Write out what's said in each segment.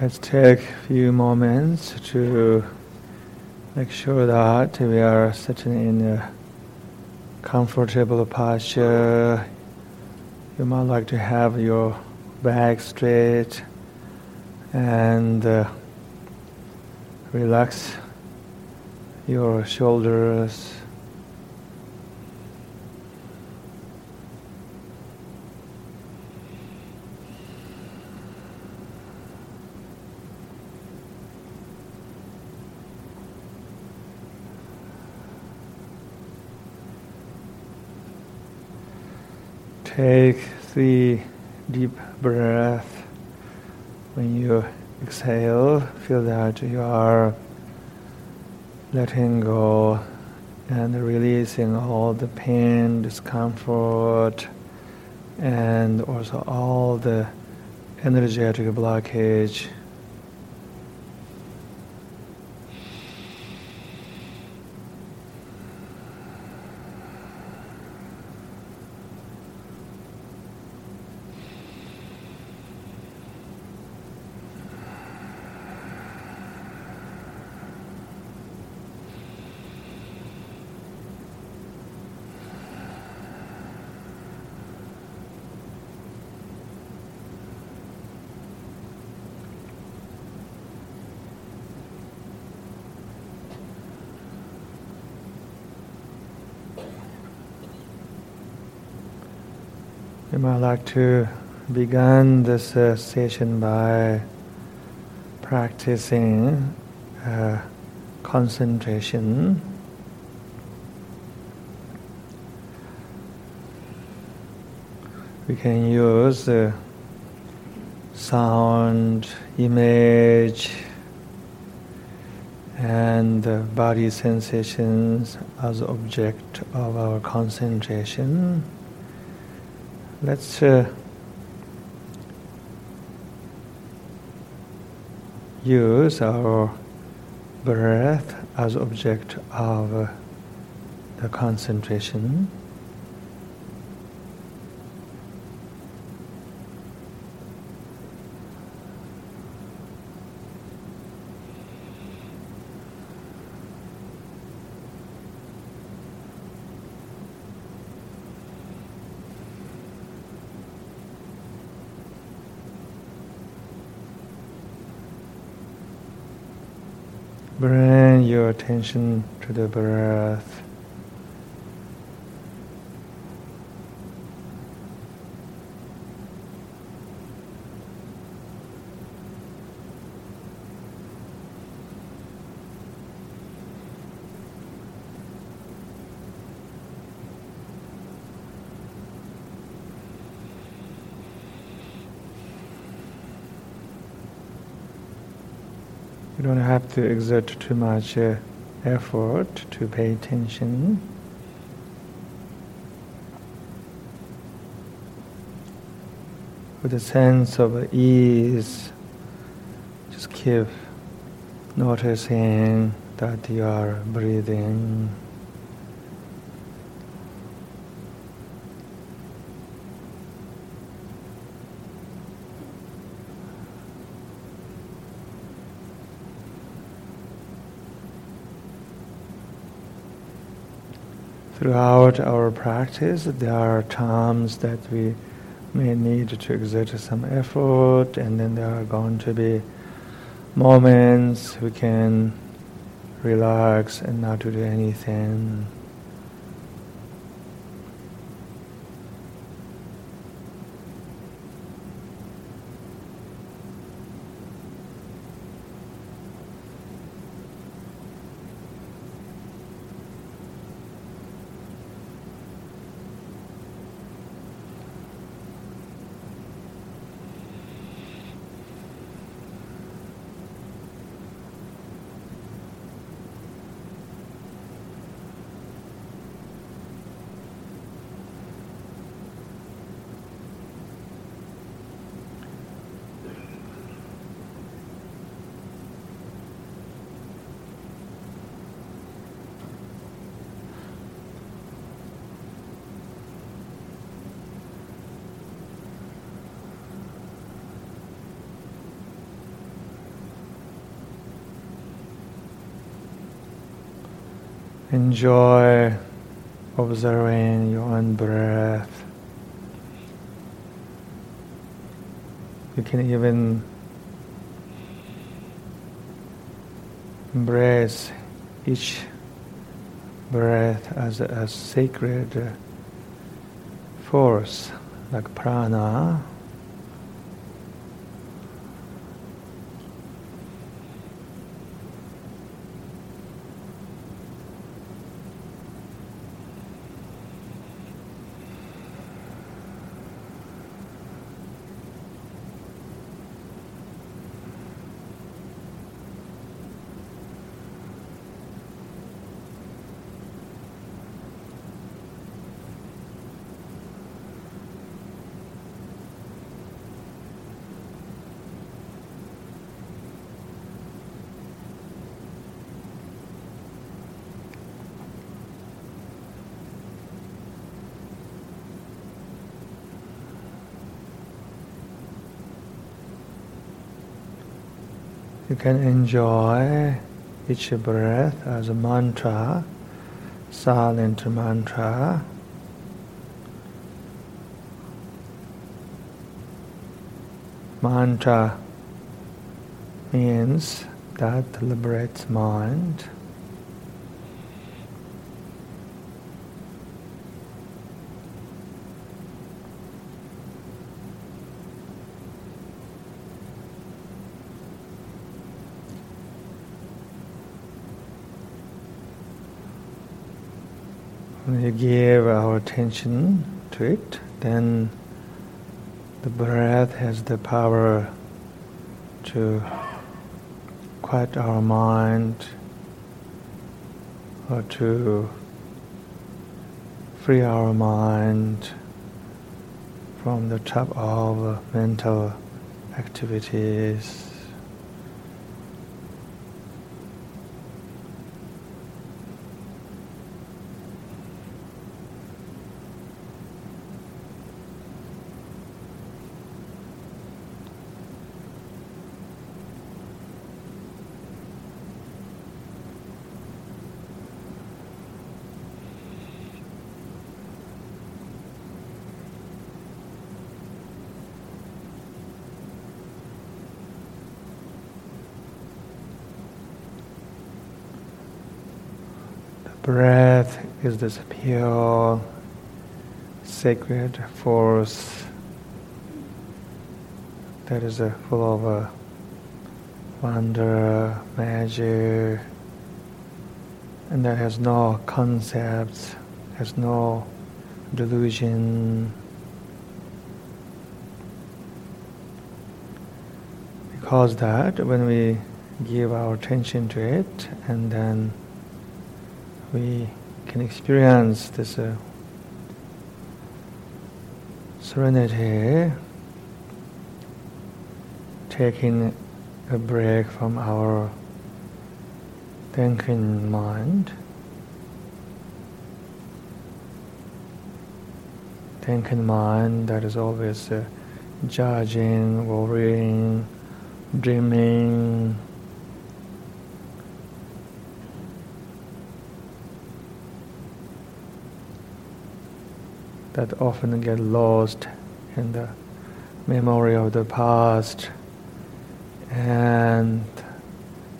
Let's take a few moments to make sure that we are sitting in a comfortable posture. You might like to have your back straight and uh, relax your shoulders. Take three deep breaths. When you exhale, feel that you are letting go and releasing all the pain, discomfort, and also all the energetic blockage Might like to begin this uh, session by practicing uh, concentration. We can use uh, sound, image, and body sensations as object of our concentration. Let's uh, use our breath as object of uh, the concentration. Bring your attention to the breath. Don't have to exert too much uh, effort to pay attention. With a sense of ease, just keep noticing that you are breathing. Throughout our practice, there are times that we may need to exert some effort, and then there are going to be moments we can relax and not do anything. Enjoy observing your own breath. You can even embrace each breath as a, sacred force, like prana. You can enjoy each breath as a mantra, silent mantra. Mantra means that liberates mind. When we give our attention to it, then the breath has the power to quiet our mind or to free our mind from the trap of mental activities. breath is this pure, sacred force. That is full of uh, wonder, magic, and that has no concepts, has no delusion. Because that, when we give our attention to it and then we can experience this uh, serenity, taking a break from our thinking mind, thinking mind that is always uh, judging, worrying, dreaming. That often get lost in the memory of the past and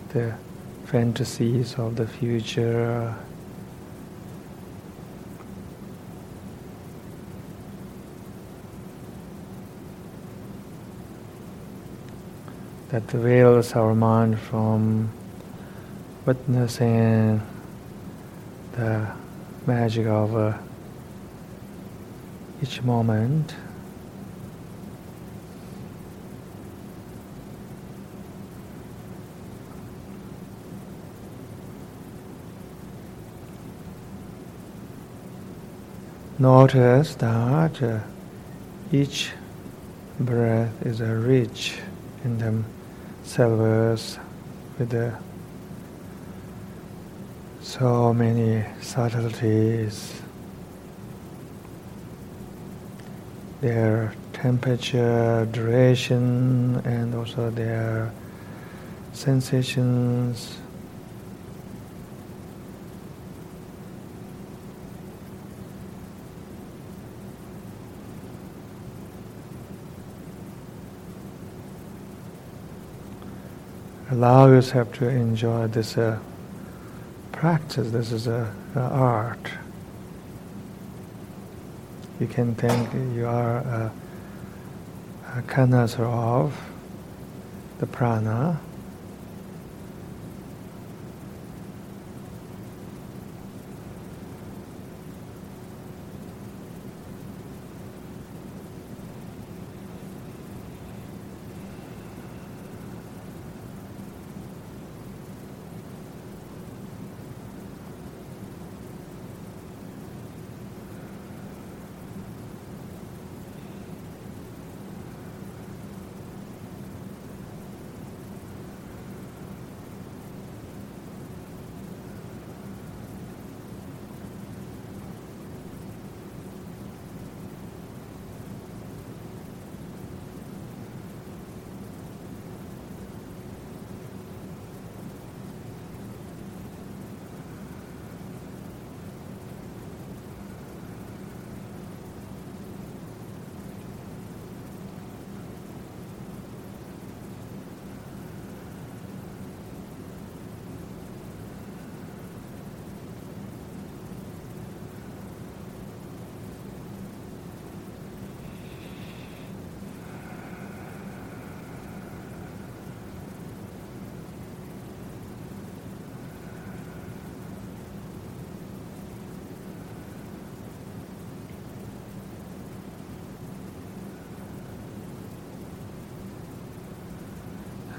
the fantasies of the future. That veils our mind from witnessing the magic of uh, each moment. Notice that uh, each breath is a rich in themselves with uh, so many subtleties. their temperature, duration, and also their sensations. Allow yourself to enjoy this uh, practice. This is a, a art. You can think you are a, a of the prana.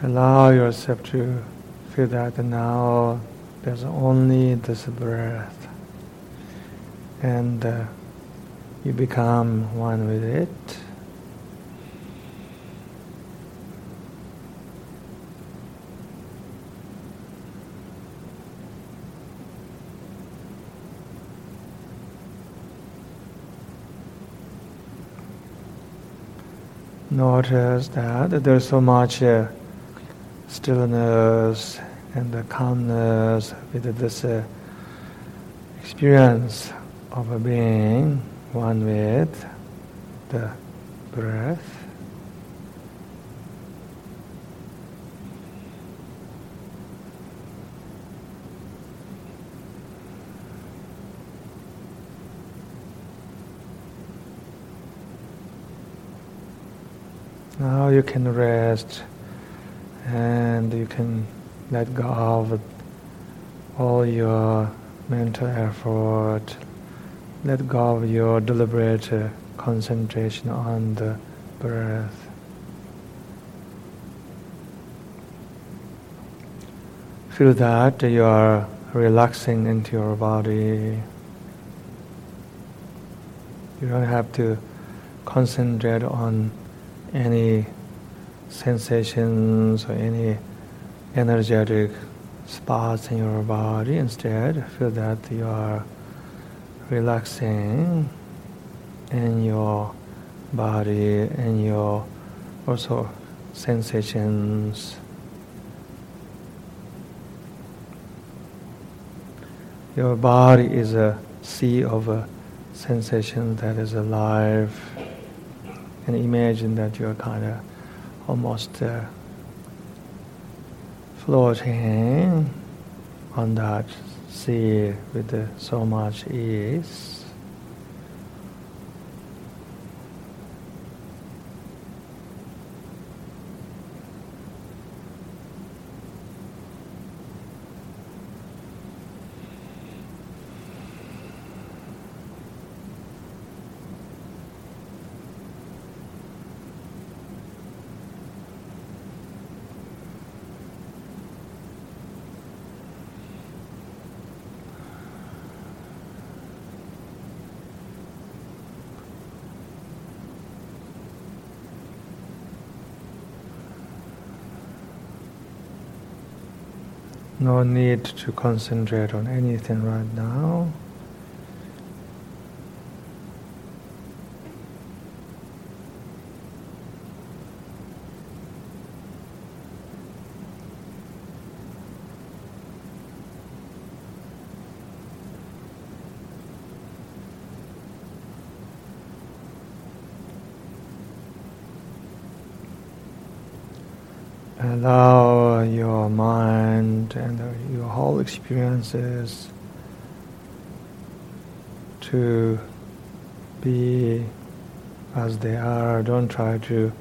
Allow yourself to feel that now there's only this breath and uh, you become one with it. Notice that there's so much uh, stillness and the calmness with this uh, experience of being one with the breath. Now you can rest and you can let go of all your mental effort, let go of your deliberate uh, concentration on the breath. Feel that you are relaxing into your body. You don't have to concentrate on any sensations or any energetic spots in your body. Instead, feel that you are relaxing in your body and your also sensations. Your body is a sea of a sensation that is alive. And imagine that you're kind of almost uh, floating on that sea with so much ease. No need to concentrate on anything right now. Experiences to be as they are. Don't try to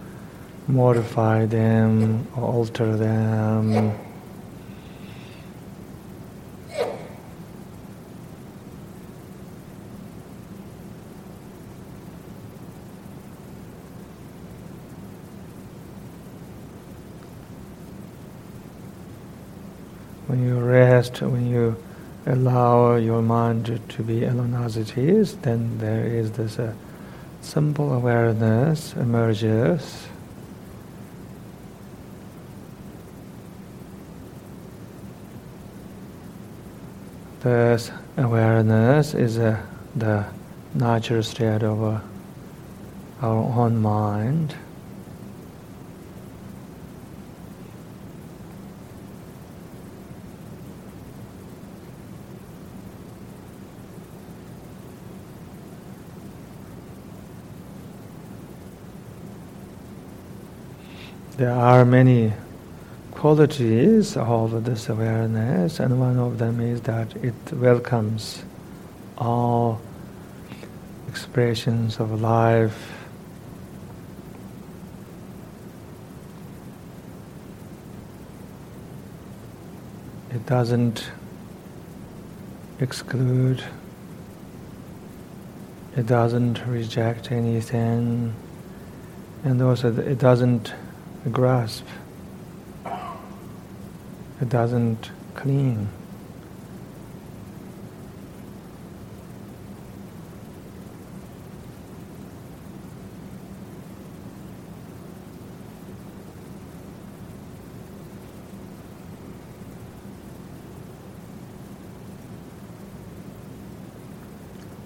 modify them or alter them. When when you allow your mind to be alone as it is, then there is this uh, simple awareness emerges. This awareness is uh, the natural state of uh, our own mind. There are many qualities of this awareness, and one of them is that it welcomes all expressions of life. It doesn't exclude, it doesn't reject anything, and also it doesn't grasp. It doesn't cling.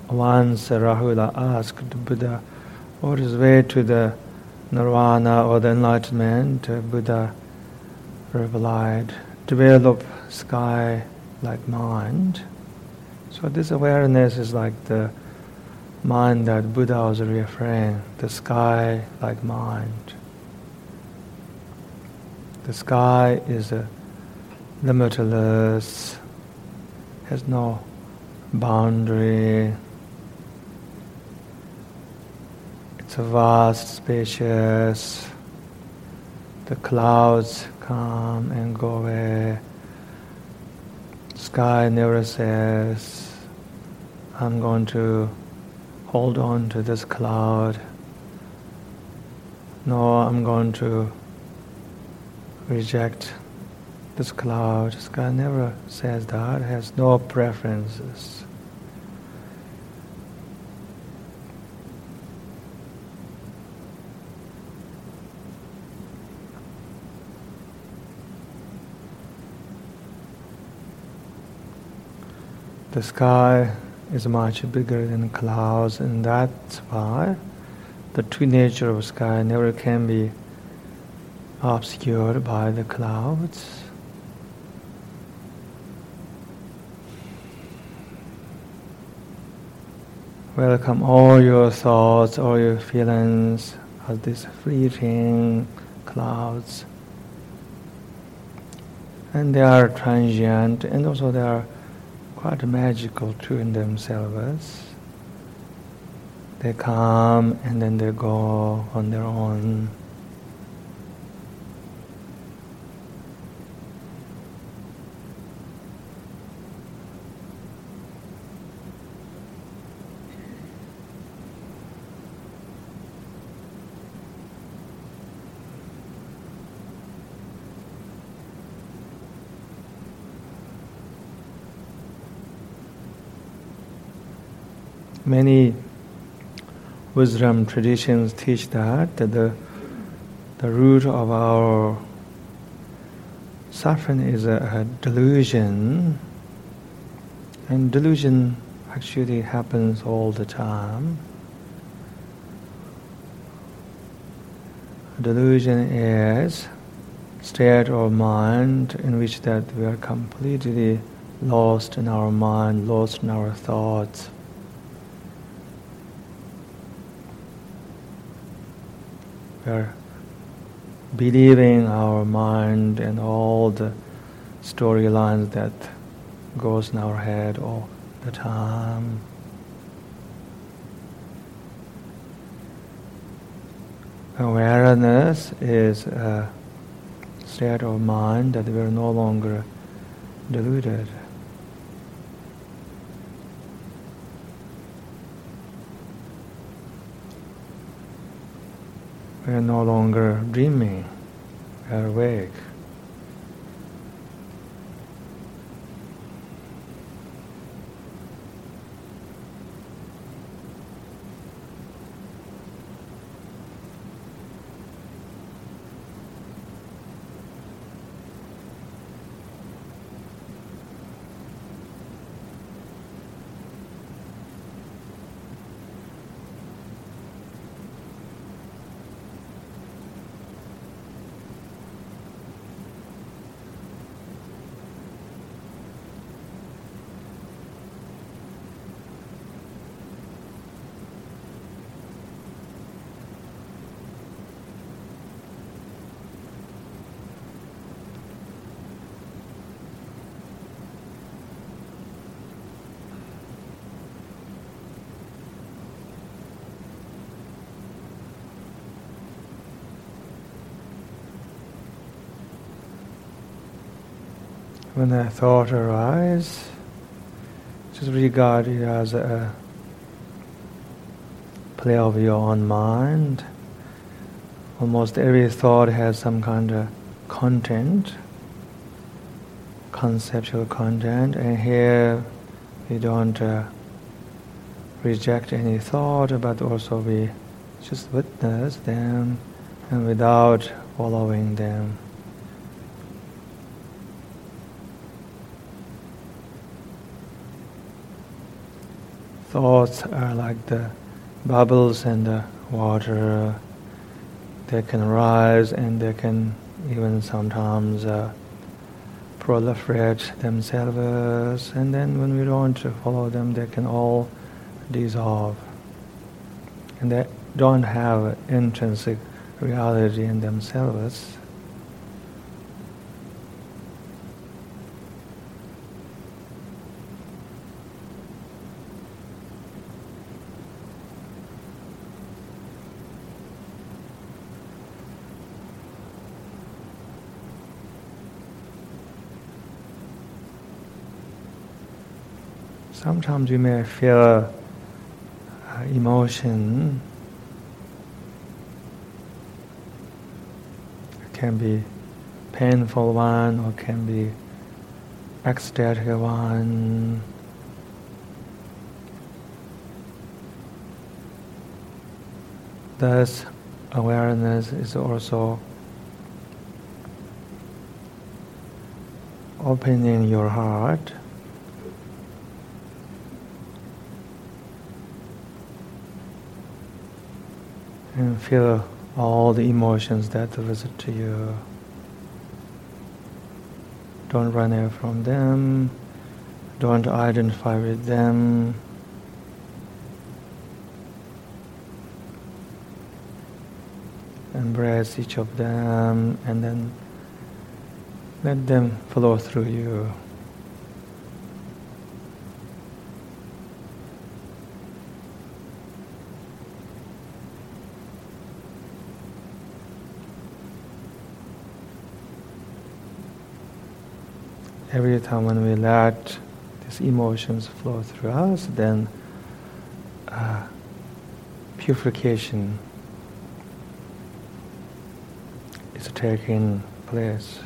Once Rahula asked Buddha, what is the way to the nirvana or the enlightenment, uh, Buddha replied, develop sky like mind. So this awareness is like the mind that Buddha was referring, the sky like mind. The sky is a limitless, has no boundary, It's vast, spacious. The clouds come and go away. Sky never says, I'm going to hold on to this cloud. No, I'm going to reject this cloud. Sky never says that, has no preferences. The sky is much bigger than clouds, and that's why the true nature of sky never can be obscured by the clouds. Welcome all your thoughts, all your feelings as these fleeting clouds. And they are transient and also they are quite magical too in themselves. They come and then they go on their own. Many wisdom traditions teach that, that the, the root of our suffering is a, a delusion, and delusion actually happens all the time. Delusion is state of mind in which that we are completely lost in our mind, lost in our thoughts. We are believing our mind and all the storylines that goes in our head all the time. Awareness is a state of mind that we are no longer deluded. We are no longer dreaming, we are awake. When a thought arises, just regard it as a play of your own mind. Almost every thought has some kind of content, conceptual content, and here we don't uh, reject any thought, but also we just witness them and without following them. Thoughts are like the bubbles in the water. They can rise and they can even sometimes uh, proliferate themselves. And then when we don't follow them, they can all dissolve. And they don't have intrinsic reality in themselves. Sometimes you may feel emotion. It can be painful one or can be ecstatic one. Thus, awareness is also opening your heart and feel all the emotions that visit to you. Don't run away from them. Don't identify with them. Embrace each of them and then let them flow through you. Every time when we let these emotions flow through us, then uh, purification is taking place.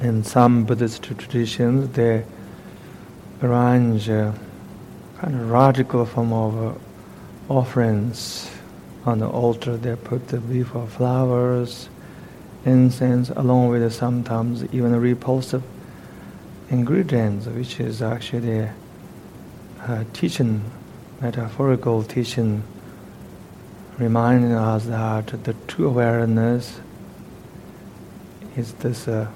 In some Buddhist traditions, they arrange a kind of radical form of uh, offerings on the altar. They put the leaf of flowers incense along with sometimes even repulsive ingredients, which is actually a teaching, metaphorical teaching, reminding us that the true awareness is this uh,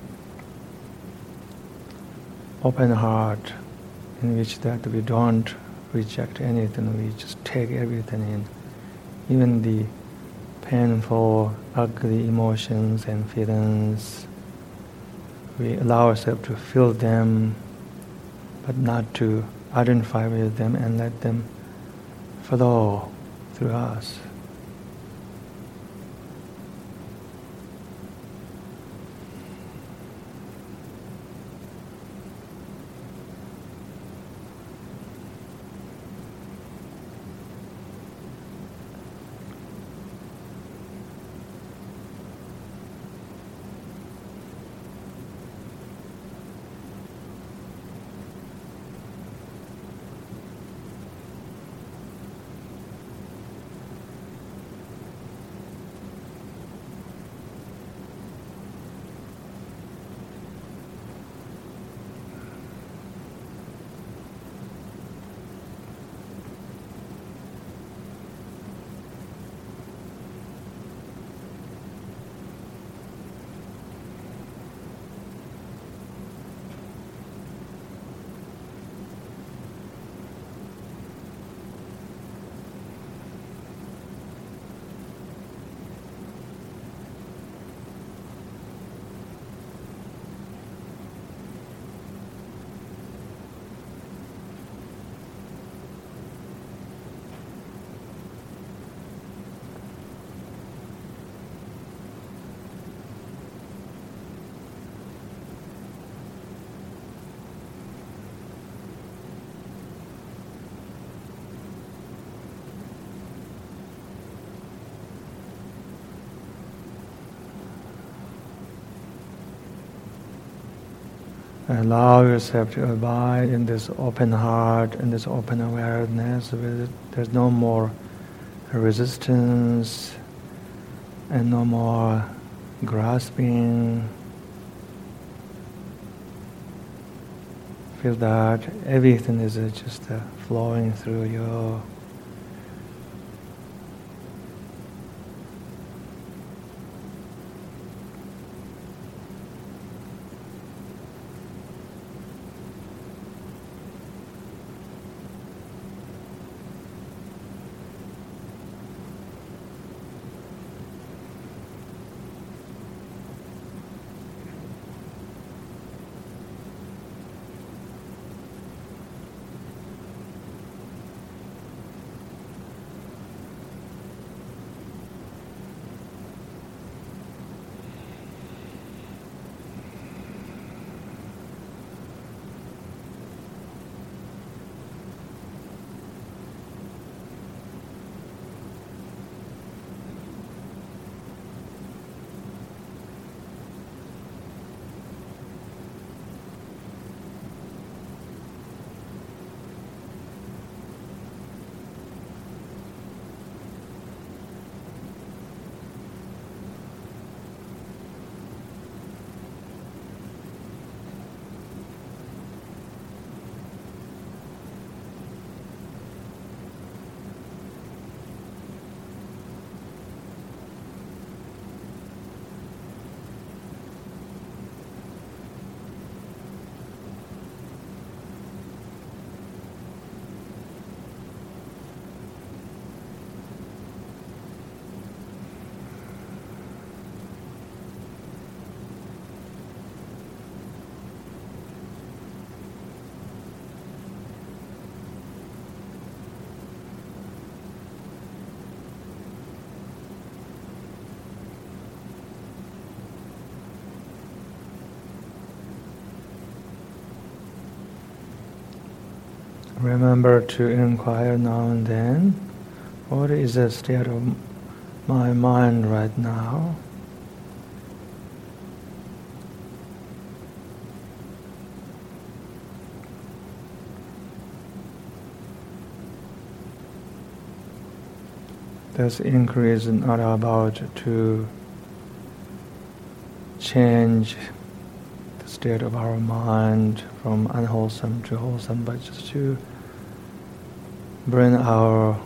open heart in which that we don't reject anything, we just take everything in, even the painful, ugly emotions and feelings. We allow ourselves to feel them, but not to identify with them and let them flow through us. Allow yourself to abide in this open heart in this open awareness. There's no more resistance and no more grasping. Feel that everything is just flowing through you. Remember to inquire now and then what is the state of my mind right now? This increase is not about to change the state of our mind from unwholesome to wholesome, but just to bring our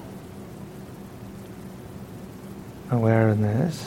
awareness